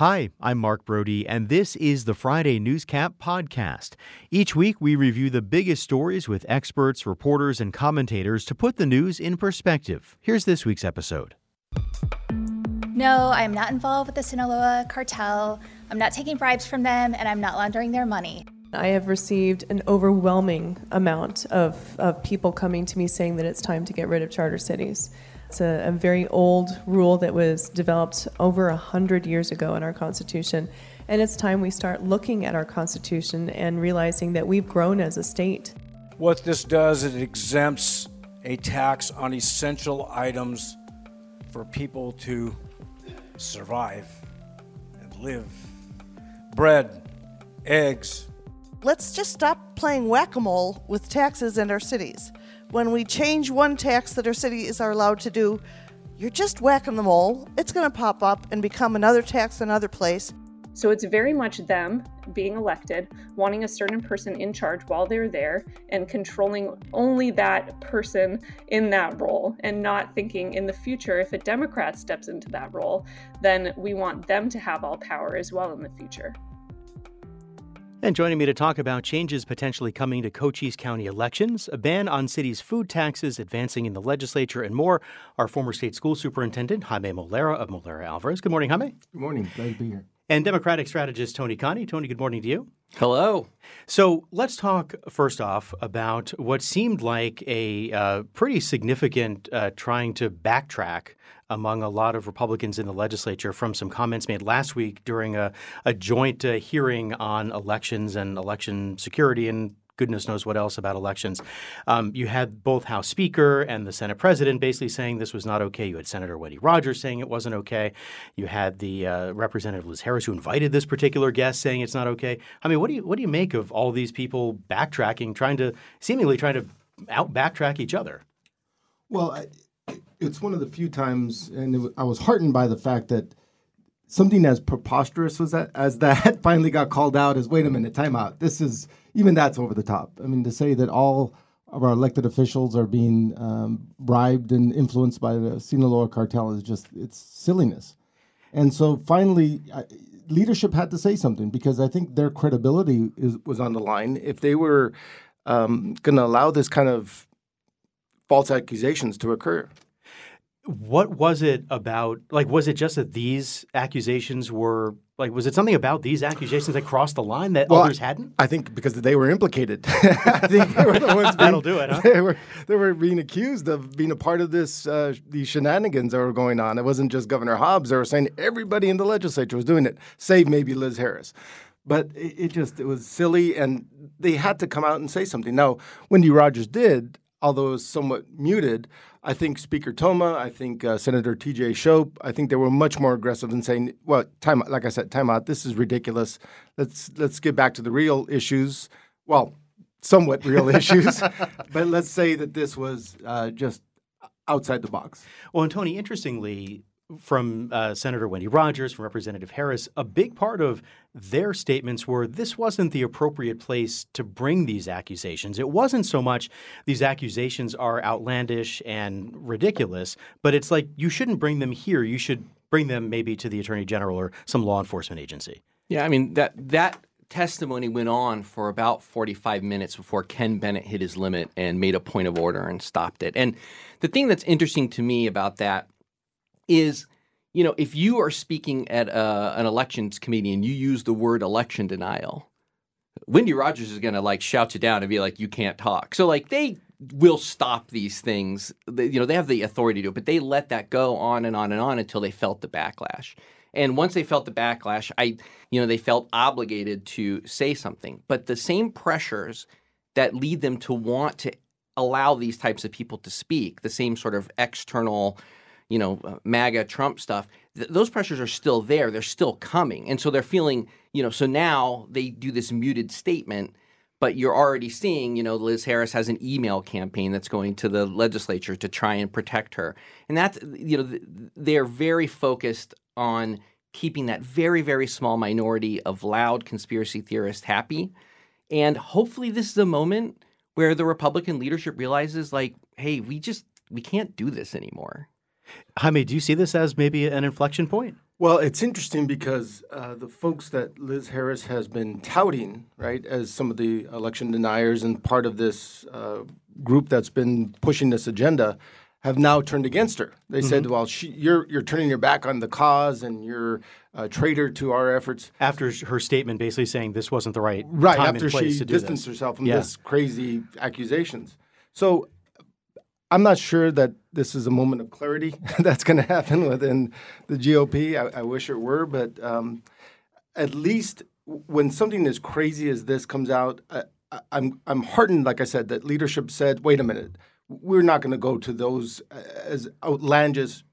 Hi, I'm Mark Brodie, and this is the Friday Newscap podcast. Each week, we review the biggest stories with experts, reporters, and commentators to put the news in perspective. Here's this week's episode. No, I'm not involved with the Sinaloa cartel. I'm not taking bribes from them, and I'm not laundering their money. I have received an overwhelming amount of, of people coming to me saying that it's time to get rid of charter cities. It's a, a very old rule that was developed over a hundred years ago in our Constitution. And it's time we start looking at our Constitution and realizing that we've grown as a state. What this does, it exempts a tax on essential items for people to survive and live. Bread, eggs. Let's just stop playing whack a mole with taxes in our cities when we change one tax that our cities are allowed to do, you're just whacking the mole. It's going to pop up and become another tax in another place. So it's very much them being elected, wanting a certain person in charge while they're there, and controlling only that person in that role, and not thinking in the future if a Democrat steps into that role, then we want them to have all power as well in the future. And joining me to talk about changes potentially coming to Cochise County elections, a ban on city's food taxes advancing in the legislature, and more, our former state school superintendent, Jaime Molera of Molera Alvarez. Good morning, Jaime. Good morning. Glad to be here. And Democratic strategist Tony Cani. Tony, good morning to you. Hello. So let's talk first off about what seemed like a uh, pretty significant uh, trying to backtrack among a lot of Republicans in the legislature from some comments made last week during a, a joint uh, hearing on elections and election security and goodness knows what else about elections. Um, you had both House Speaker and the Senate President basically saying this was not okay. You had Senator Wendy Rogers saying it wasn't okay. You had the uh, Representative Liz Harris who invited this particular guest saying it's not okay. I mean, what do you what do you make of all these people backtracking, trying to seemingly trying to out backtrack each other? Well, I, it's one of the few times, and it, I was heartened by the fact that something as preposterous as that as that finally got called out as wait a minute, time out. This is even that's over the top. I mean, to say that all of our elected officials are being um, bribed and influenced by the Sinaloa cartel is just it's silliness. And so finally, I, leadership had to say something because I think their credibility is, was on the line. If they were um, going to allow this kind of false accusations to occur. What was it about? Like, was it just that these accusations were like? Was it something about these accusations that crossed the line that well, others hadn't? I think because they were implicated. I think they were the ones. That'll do it. Huh? They were they were being accused of being a part of this uh, these shenanigans that were going on. It wasn't just Governor Hobbs. They were saying everybody in the legislature was doing it, save maybe Liz Harris. But it, it just it was silly, and they had to come out and say something. Now, Wendy Rogers did, although somewhat muted. I think Speaker Toma, I think uh, Senator T.J. Shope, I think they were much more aggressive in saying, "Well, time, like I said, time out. This is ridiculous. Let's let's get back to the real issues. Well, somewhat real issues, but let's say that this was uh, just outside the box." Well, and Tony, interestingly, from uh, Senator Wendy Rogers, from Representative Harris, a big part of their statements were this wasn't the appropriate place to bring these accusations. It wasn't so much these accusations are outlandish and ridiculous, but it's like you shouldn't bring them here. You should bring them maybe to the Attorney General or some law enforcement agency. Yeah, I mean that that testimony went on for about 45 minutes before Ken Bennett hit his limit and made a point of order and stopped it. And the thing that's interesting to me about that is you know, if you are speaking at a, uh, an elections committee and you use the word election denial, Wendy Rogers is going to like shout you down and be like, you can't talk. So, like, they will stop these things. They, you know, they have the authority to do it, but they let that go on and on and on until they felt the backlash. And once they felt the backlash, I, you know, they felt obligated to say something. But the same pressures that lead them to want to allow these types of people to speak, the same sort of external you know, uh, MAGA Trump stuff, th- those pressures are still there. They're still coming. And so they're feeling, you know, so now they do this muted statement, but you're already seeing, you know, Liz Harris has an email campaign that's going to the legislature to try and protect her. And that's, you know, they're very focused on keeping that very, very small minority of loud conspiracy theorists happy. And hopefully this is a moment where the Republican leadership realizes, like, hey, we just, we can't do this anymore. Jaime, do you see this as maybe an inflection point? Well, it's interesting because uh, the folks that Liz Harris has been touting, right, as some of the election deniers and part of this uh, group that's been pushing this agenda, have now turned against her. They said, "Well, she, you're you're turning your back on the cause, and you're a traitor to our efforts." After her statement basically saying this wasn't the right Right time after and place she to do distanced this. herself from Yeah. this crazy accusations. So I'm not sure that this is a moment of clarity that's going to happen within the GOP. I, I wish it were, but um, at least when something as crazy as this comes out, I, I'm I'm heartened. Like I said, that leadership said, "Wait a minute, we're not going to go to those uh, as outlandish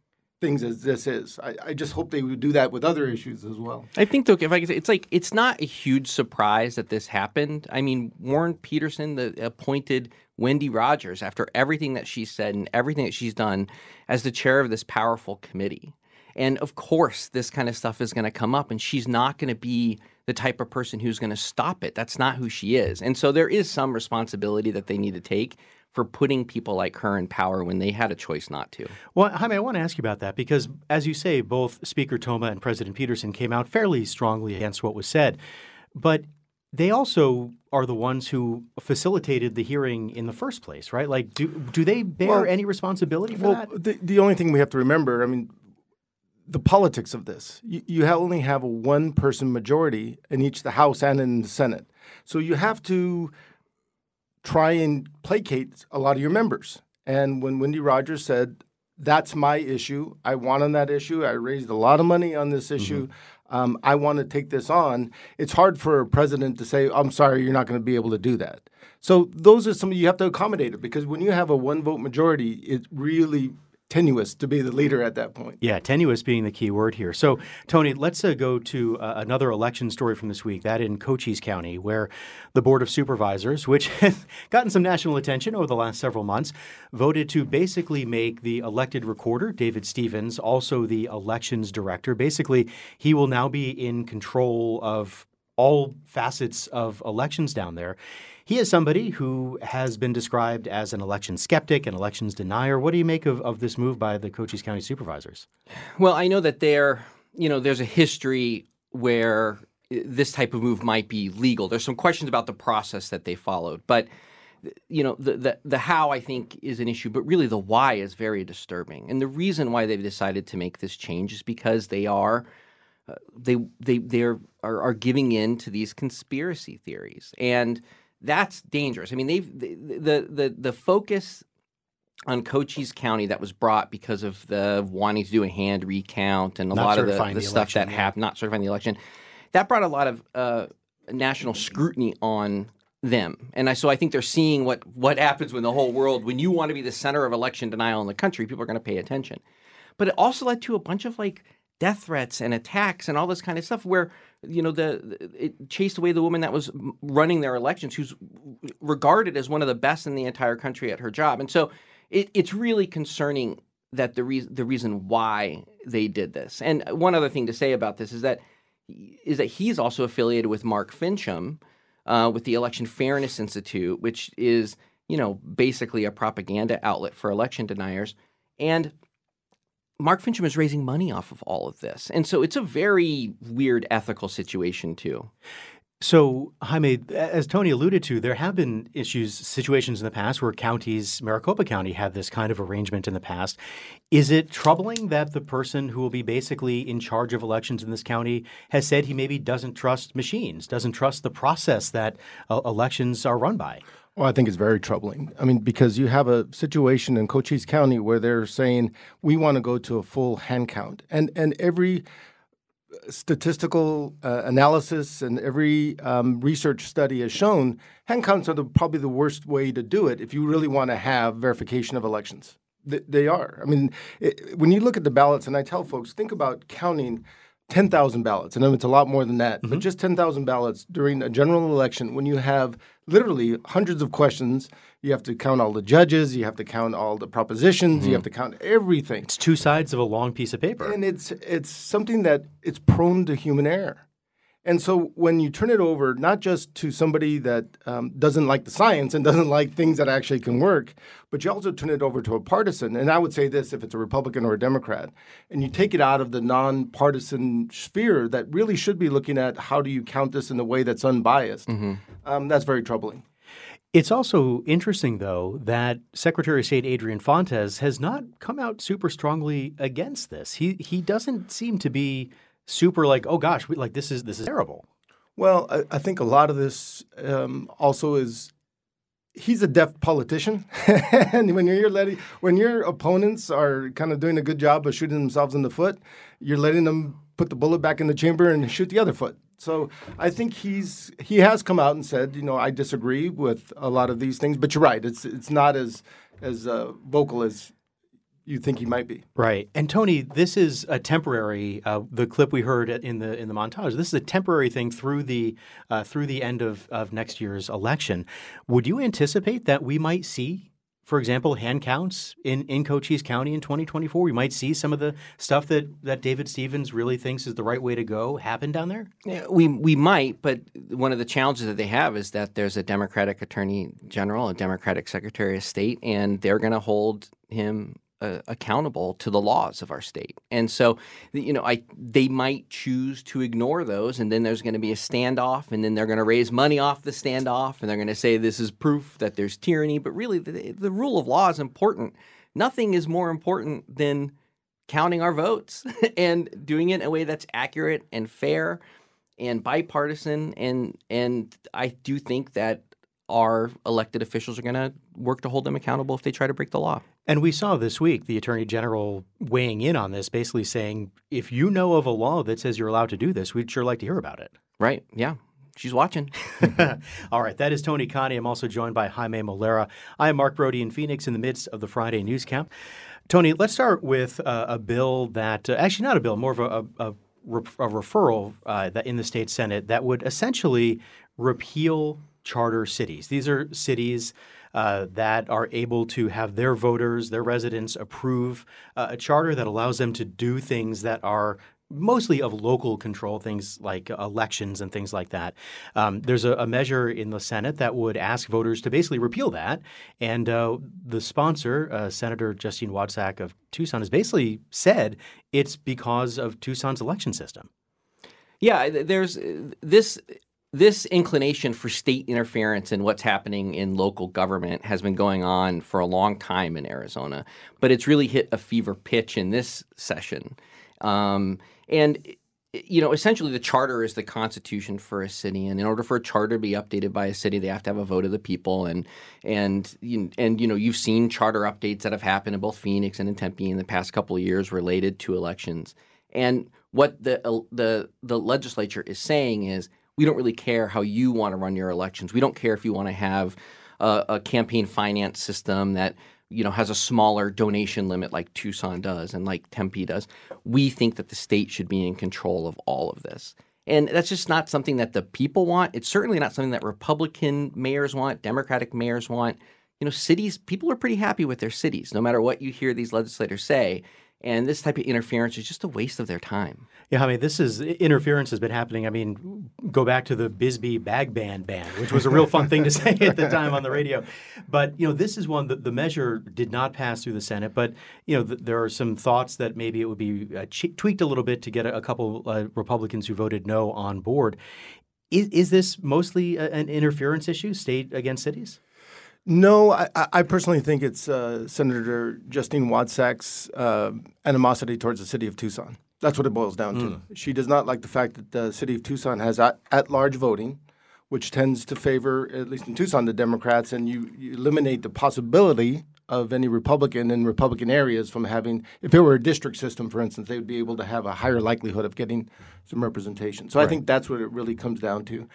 things as this is." I, I just hope they would do that with other issues as well. I think though, if I could say, it's like it's not a huge surprise that this happened. I mean, Warren Petersen the, appointed Wendy Rogers after everything that she said and everything that she's done as the chair of this powerful committee. And of course, this kind of stuff is going to come up, and she's not going to be the type of person who's going to stop it. That's not who she is. And so there is some responsibility that they need to take for putting people like her in power when they had a choice not to. Well, Jaime, I want to ask you about that because, as you say, both Speaker Toma and President Petersen came out fairly strongly against what was said. But they also are the ones who facilitated the hearing in the first place, right? Like, do do they bear Well- any responsibility for well, that? The, the only thing we have to remember, I mean, the politics of this. You, you only have a one person majority in each the House and in the Senate. So you have to try and placate a lot of your members. And when Wendy Rogers said, that's my issue. I won on that issue. I raised a lot of money on this issue. Um, I want to take this on. It's hard for a president to say, I'm sorry, you're not going to be able to do that. So those are some you have to accommodate it because when you have a one vote majority, it's really tenuous to be the leader at that point. Yeah, tenuous being the key word here. So, Tony, let's uh, go to uh, another election story from this week, that in Cochise County, where the Board of Supervisors, which has gotten some national attention over the last several months, voted to basically make the elected recorder, David Stevens, also the elections director. Basically, he will now be in control of all facets of elections down there. He is somebody who has been described as an election skeptic, an elections denier. What do you make of, of this move by the Cochise County supervisors? Well, I know that there, you know, there's a history where uh, this type of move might be legal. There's some questions about the process that they followed, but you know, the the the how I think is an issue, but really the why is very disturbing. And the reason why they've decided to make this change is because they are uh, they they they are, are are giving in to these conspiracy theories, and that's dangerous. I mean, they've the the the, the focus on Cochise County that was brought because of the wanting to do a hand recount and a Not lot of the, the, the stuff election, that yeah. happened, not certifying the election. That brought a lot of uh, national scrutiny on them, and I, so I think they're seeing what what happens when the whole world, when you want to be the center of election denial in the country, people are going to pay attention. But it also led to a bunch of like death threats and attacks and all this kind of stuff where you know the, it chased away the woman that was running their elections who's regarded as one of the best in the entire country at her job. And so it, it's really concerning that the reason the reason why they did this. And one other thing to say about this is that is that he's also affiliated with Mark Finchem uh, with the Election Fairness Institute which is you know basically a propaganda outlet for election deniers. And Mark Finchem is raising money off of all of this. And so it's a very weird ethical situation, too. So, Jaime, as Tony alluded to, there have been issues, situations in the past where counties, Maricopa County, had this kind of arrangement in the past. Is it troubling that the person who will be basically in charge of elections in this county has said he maybe doesn't trust machines, doesn't trust the process that uh, elections are run by? Well, I think it's very troubling. I mean, because you have a situation in Cochise County where they're saying we want to go to a full hand count, and and every statistical uh, analysis and every um, research study has shown hand counts are the, probably the worst way to do it if you really want to have verification of elections. Th- they are. I mean, it, when you look at the ballots, and I tell folks, think about counting 10,000 ballots. I know it's a lot more than that, but just 10,000 ballots during a general election when you have literally hundreds of questions. You have to count all the judges, you have to count all the propositions, you mm-hmm. have to count everything. It's two sides of a long piece of paper. And it's it's something that it's prone to human error. And so when you turn it over, not just to somebody that um, doesn't like the science and doesn't like things that actually can work, but you also turn it over to a partisan. And I would say this if it's a Republican or a Democrat, and you take it out of the nonpartisan sphere that really should be looking at how do you count this in a way that's unbiased, Mm-hmm. um, that's very troubling. It's also interesting, though, that Secretary of State Adrian Fontes has not come out super strongly against this. He he doesn't seem to be super like, oh gosh, we, like this is this is terrible. Well, I, I think a lot of this um, also is he's a deaf politician, and when you're letting when your opponents are kind of doing a good job of shooting themselves in the foot, you're letting them put the bullet back in the chamber and shoot the other foot. So I think he's he has come out and said, you know, I disagree with a lot of these things, but you're right. It's it's not as as uh, vocal as you think he might be. Right. And Tony, this is a temporary. Uh, the clip we heard in the in the montage. This is a temporary thing through the uh, through the end of, of next year's election. Would you anticipate that we might see, for example, hand counts in, in Cochise County in 2024? We might see some of the stuff that, that David Stevens really thinks is the right way to go happen down there. Yeah, we we might, but one of the challenges that they have is that there's a Democratic Attorney General, a Democratic Secretary of State, and they're going to hold him uh, accountable to the laws of our state. And so, you know, I they might choose to ignore those, and then there's going to be a standoff, and then they're going to raise money off the standoff, and they're going to say this is proof that there's tyranny. But really, the, the rule of law is important. Nothing is more important than counting our votes and doing it in a way that's accurate and fair and bipartisan and and I do think that our elected officials are going to work to hold them accountable if they try to break the law. And we saw this week the attorney general weighing in on this, basically saying, if you know of a law that says you're allowed to do this, we'd sure like to hear about it. Right? Yeah. She's watching. All right, that is Tony Cani. I'm also joined by Jaime Molera. I am Mark Brodie in Phoenix in the midst of the Friday Newscap. Tony, let's start with uh, a bill that, uh, actually not a bill, more of a, a, a, a referral uh, that in the state Senate that would essentially repeal charter cities. These are cities uh, that are able to have their voters, their residents approve uh, a charter that allows them to do things that are mostly of local control, things like elections and things like that. Um, there's a, a, measure in the Senate that would ask voters to basically repeal that. And uh, the sponsor, uh, Senator Justine Wadsack of Tucson, has basically said it's because of Tucson's election system. Yeah, there's this this inclination for state interference in what's happening in local government has been going on for a long time in Arizona, but it's really hit a fever pitch in this session. Um, and you know, essentially, the charter is the constitution for a city, and in order for a charter to be updated by a city, they have to have a vote of the people. And and and you know, you've seen charter updates that have happened in both Phoenix and in Tempe in the past couple of years related to elections. And what the the the legislature is saying is, we don't really care how you want to run your elections. We don't care if you want to have a, a campaign finance system that you know has a smaller donation limit like Tucson does and like Tempe does. We think that the state should be in control of all of this. And that's just not something that the people want. It's certainly not something that Republican mayors want, Democratic mayors want. You know, cities, people are pretty happy with their cities, no matter what you hear these legislators say. And this type of interference is just a waste of their time. Yeah, I mean, this is interference has been happening. I mean, go back to the Bisbee Bag Band Band, which was a real fun thing to say at the time on the radio. But you know, this is one that the measure did not pass through the Senate. But you know, th- there are some thoughts that maybe it would be uh, che- tweaked a little bit to get a, a couple uh, Republicans who voted no on board. Is, is this mostly a, an interference issue, state against cities? No, I, I personally think it's uh, Senator Justine Wadsack's uh, animosity towards the city of Tucson. That's what it boils down mm. to. She does not like the fact that the city of Tucson has at, at large voting, which tends to favor, at least in Tucson, the Democrats, and you, you eliminate the possibility of any Republican in Republican areas from having, if it were a district system, for instance, they would be able to have a higher likelihood of getting some representation. So right. I think that's what it really comes down to.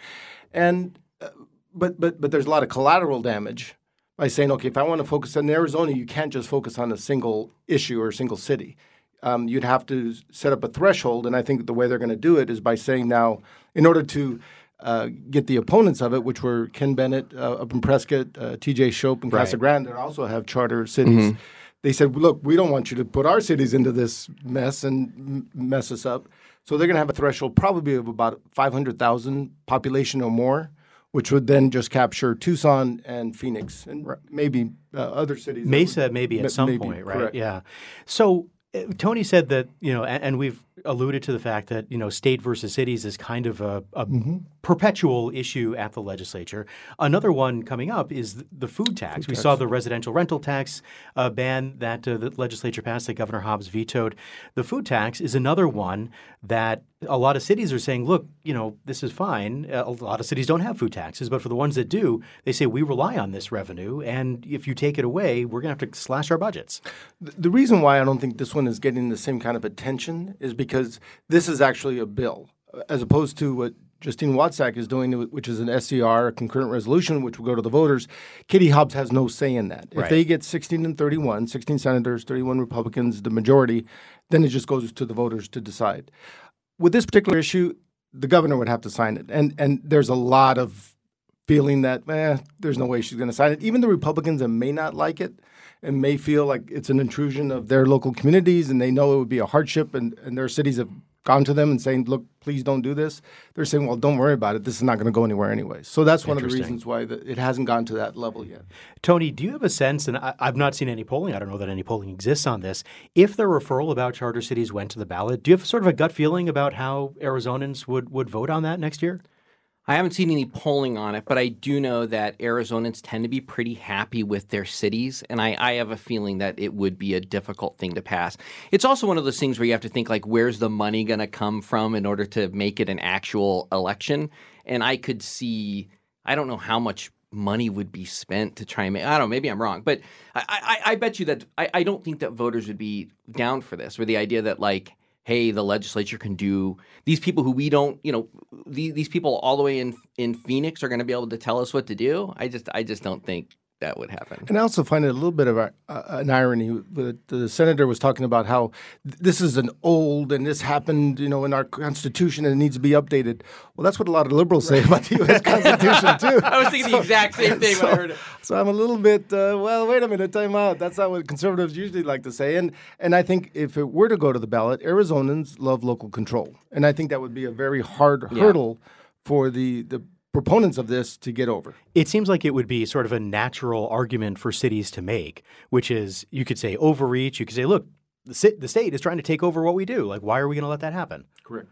And, uh, but, but, but there's a lot of collateral damage by saying, okay, if I want to focus on Arizona, you can't just focus on a single issue or a single city. Um, you'd have to set up a threshold, and I think the way they're going to do it is by saying now, in order to uh, get the opponents of it, which were Ken Bennett uh, up in Prescott, uh, T.J. Shope in right. Casa Grande, that also have charter cities. Mm-hmm. They said, "Look, we don't want you to put our cities into this mess and m- mess us up." So they're going to have a threshold probably of about 500,000 population or more, which would then just capture Tucson and Phoenix and maybe uh, other cities. Mesa, maybe at Ma- some maybe, point, right? correct. Yeah. So uh, Tony said that you know, and, and we've alluded to the fact that you know, state versus cities is kind of a, a Mm-hmm. perpetual issue at the legislature. Another one coming up is the food tax. we saw the residential rental tax uh, ban that uh, the legislature passed that Governor Hobbs vetoed. The food tax is another one that a lot of cities are saying, look, you know, this is fine. Uh, A lot of cities don't have food taxes, but for the ones that do, they say we rely on this revenue, and if you take it away, we're going to have to slash our budgets. The the reason why I don't think this one is getting the same kind of attention is because this is actually a bill, as opposed to what Justine Wadsack is doing, which is an SCR, a concurrent resolution, which will go to the voters. Katie Hobbs has no say in that. Right. If they get 16 and 31, 16 senators, 31 Republicans, the majority, then it just goes to the voters to decide. With this particular issue, the governor would have to sign it, and and there's a lot of feeling that eh, there's no way she's going to sign it. Even the Republicans that may not like it and may feel like it's an intrusion of their local communities and they know it would be a hardship and, and their cities have gone to them and saying, look, please don't do this. They're saying, well, don't worry about it. This is not going to go anywhere anyway. So that's one of the reasons why the, it hasn't gotten to that level yet. Tony, do you have a sense, and I, I've not seen any polling, I don't know that any polling exists on this, if the referral about charter cities went to the ballot, do you have sort of a gut feeling about how Arizonans would, would vote on that next year? I haven't seen any polling on it, but I do know that Arizonans tend to be pretty happy with their cities, and I, I have a feeling that it would be a difficult thing to pass. It's also one of those things where you have to think like, where's the money going to come from in order to make it an actual election? And I could see, I don't know how much money would be spent to try and make. I don't know. Maybe I'm wrong, but I, I, I bet you that I, I don't think that voters would be down for this, or the idea that like hey, the legislature can do these people who we don't, you know, these, these people all the way in in Phoenix are going to be able to tell us what to do. I just I just don't think that would happen. And I also find it a little bit of a, uh, an irony. The, the senator was talking about how th- this is an old and this happened, you know, in our Constitution and it needs to be updated. Well, that's what a lot of liberals say about the U.S. Constitution too. I was thinking the exact same thing when I heard it. So I'm a little bit, uh, well, wait a minute, time out. That's not what conservatives usually like to say. And and I think if it were to go to the ballot, Arizonans love local control, and I think that would be a very hard hurdle for the the proponents of this to get over. It seems like it would be sort of a natural argument for cities to make, which is you could say overreach. You could say, look, the, state is trying to take over what we do. Like, why are we going to let that happen? Correct.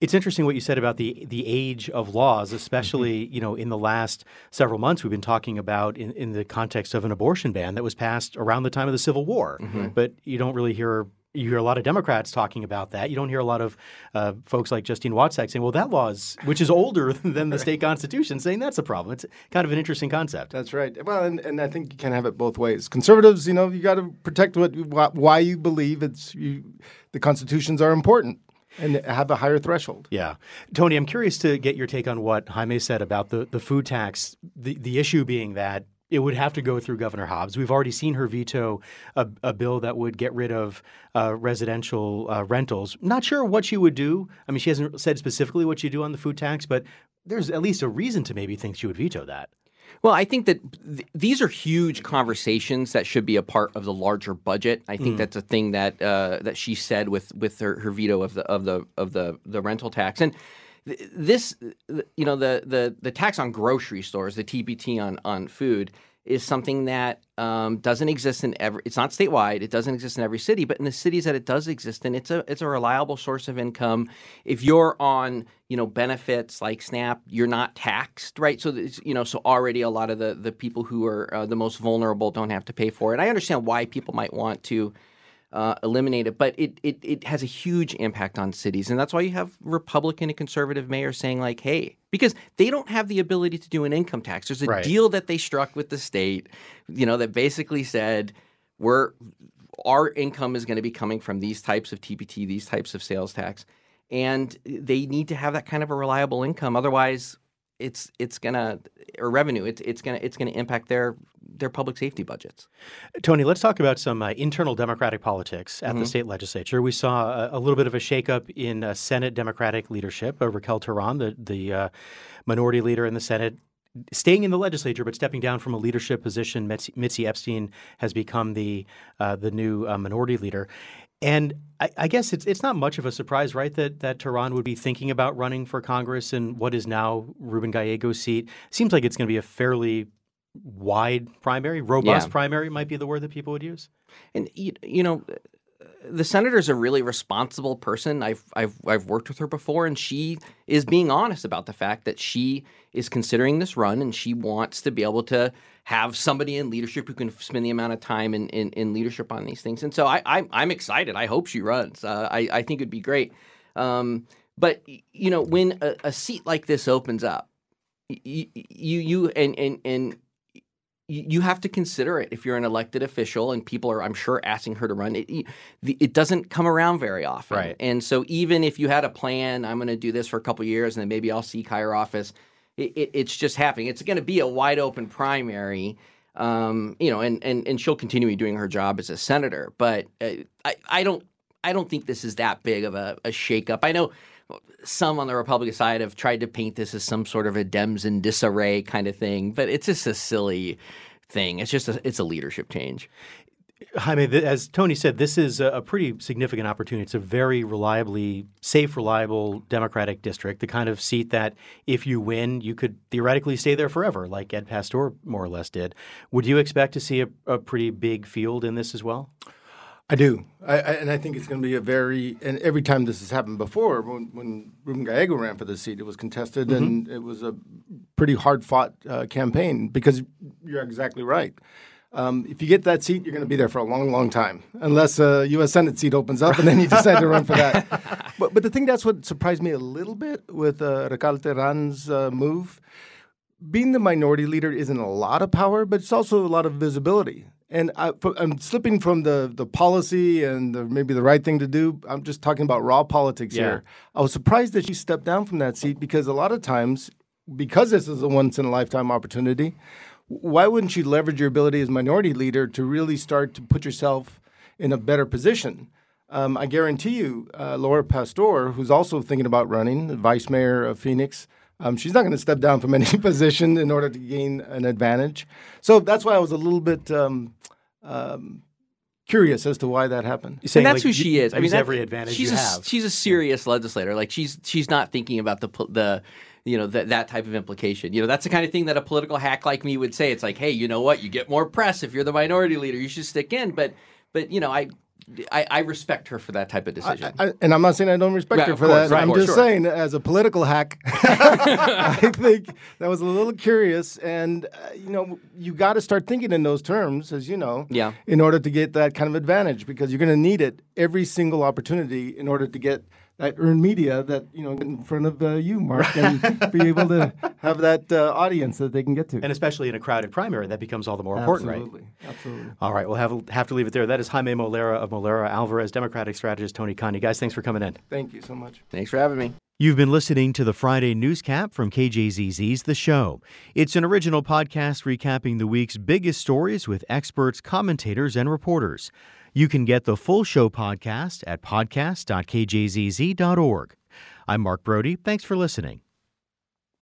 It's interesting what you said about the the age of laws, mm-hmm. especially you know in the last several months we've been talking about in, in the context of an abortion ban that was passed around the time of the Civil War. Mm-hmm. But you don't really hear you hear a lot of Democrats talking about that. You don't hear a lot of uh, folks like Justine Wadsack saying, "Well, that law is which is older than the state constitution," saying that's a problem. It's kind of an interesting concept. That's right. Well, and, and I think you can have it both ways. Conservatives, you know, you got to protect what why you believe it's you, the constitutions are important and have a higher threshold. Yeah. Tony, I'm curious to get your take on what Jaime said about the, the food tax. The, the issue being that it would have to go through Governor Hobbs. We've already seen her veto a, a bill that would get rid of uh, residential uh, rentals. Not sure what she would do. I mean, she hasn't said specifically what she'd do on the food tax, but there's at least a reason to maybe think she would veto that. Well, I think that th- these are huge conversations that should be a part of the larger budget. I think that's a thing that uh, that she said with with her, her veto of the of the of the the rental tax and. Th- This, you know, the, the the tax on grocery stores, the TPT on on food, is something that um, doesn't exist in every. It's not statewide. It doesn't exist in every city, but in the cities that it does exist in, it's a it's a reliable source of income. If you're on you know benefits like SNAP, you're not taxed, right? So you know, so already a lot of the the people who are uh, the most vulnerable don't have to pay for it. I understand why people might want to uh, eliminate it, but it, it it has a huge impact on cities, and that's why you have Republican and conservative mayors saying like, "Hey," because they don't have the ability to do an income tax. There's a Right. deal that they struck with the state, you know, that basically said we're our income is going to be coming from these types of TPT, these types of sales tax, and they need to have that kind of a reliable income. Otherwise, it's it's gonna or revenue. It's it's gonna it's gonna impact their their public safety budgets. Tony, let's talk about some uh, internal Democratic politics at the state legislature. We saw a, a little bit of a shakeup in uh, Senate Democratic leadership. Uh, Raquel Teran, the the uh, minority leader in the Senate, staying in the legislature but stepping down from a leadership position. Mitzi, Mitzi Epstein has become the uh, the new uh, minority leader. And I, I, guess it's it's not much of a surprise, right, that that Teran would be thinking about running for Congress in what is now Ruben Gallego's seat. Seems like it's going to be a fairly wide primary, robust yeah. primary might be the word that people would use. And you, you know, the senator's a really responsible person. I've I've I've worked with her before, and she is being honest about the fact that she is considering this run, and she wants to be able to have somebody in leadership who can spend the amount of time in, in, in leadership on these things. And so I, I am excited. I hope she runs. Uh, I I think it'd be great. Um, but you know, when a, a, seat like this opens up, you you, you and and and you have to consider it if you're an elected official and people are i'm sure asking her to run. It it doesn't come around very often. Right. and so even if you had a plan i'm going to do this for a couple years and then maybe i'll seek higher office it, it, it's just happening. It's going to be a wide open primary um, you know and, and and she'll continue doing her job as a senator. But uh, I, I don't i don't think this is that big of a, a shakeup. I know some on the Republican side have tried to paint this as some sort of a Dems in disarray kind of thing, but it's just a silly thing. It's just a, it's a leadership change. Jaime, as Tony said, this is a pretty significant opportunity. It's a very reliably safe, reliable Democratic district, the kind of seat that if you win, you could theoretically stay there forever, like Ed Pastor more or less did. Would you expect to see a, a pretty big field in this as well? I do, I, I, and I think it's going to be a very. And every time this has happened before, when, when Ruben Gallego ran for the seat, it was contested, mm-hmm. and it was a pretty hard fought uh, campaign. Because you're exactly right. Um, if you get that seat, you're going to be there for a long, long time, unless a U.S. Senate seat opens up, and then you decide to run for that. But, but the thing that's what surprised me a little bit with uh, Raquel Teran's uh, move. Being the minority leader isn't a lot of power, but it's also a lot of visibility. And I, am slipping from the, the policy and the, maybe the right thing to do. I'm just talking about raw politics yeah. here. I was surprised that she stepped down from that seat because a lot of times, because this is a once in a lifetime opportunity, why wouldn't you leverage your ability as minority leader to really start to put yourself in a better position? Um, I guarantee you, uh, Laura Pastor, who's also thinking about running, the vice mayor of Phoenix, um, she's not going to step down from any position in order to gain an advantage. So that's why I was a little bit um, um, curious as to why that happened. and that's like, who she is. I mean, every advantage she's you a, have. She's a serious legislator. Like she's she's not thinking about the the you know that that type of implication. You know, that's the kind of thing that a political hack like me would say. It's like, hey, you know what? You get more press if you're the minority leader. You should stick in. But but you know, I I, I, respect her for that type of decision. I, I, and I'm not saying I don't respect her for course, that. Right, I'm just sure. saying, as a political hack, I think that was a little curious. And, uh, you know, you got to start thinking in those terms, as you know, yeah. in order to get that kind of advantage, because you're going to need it every single opportunity in order to get – that earned media that you know in front of uh, you, Mark, and be able to have that uh, audience that they can get to. And especially in a crowded primary, that becomes all the more important, Absolutely. right? Absolutely. All right, we'll have have to leave it there. That is Jaime Molera of Molera Alvarez, Democratic strategist Tony Cani. Guys, thanks for coming in. Thank you so much. Thanks for having me. You've been listening to the Friday Newscap from KJZZ's The Show. It's an original podcast recapping the week's biggest stories with experts, commentators, and reporters. You can get the full show podcast at podcast.kjzz.org. I'm Mark Brodie. Thanks for listening.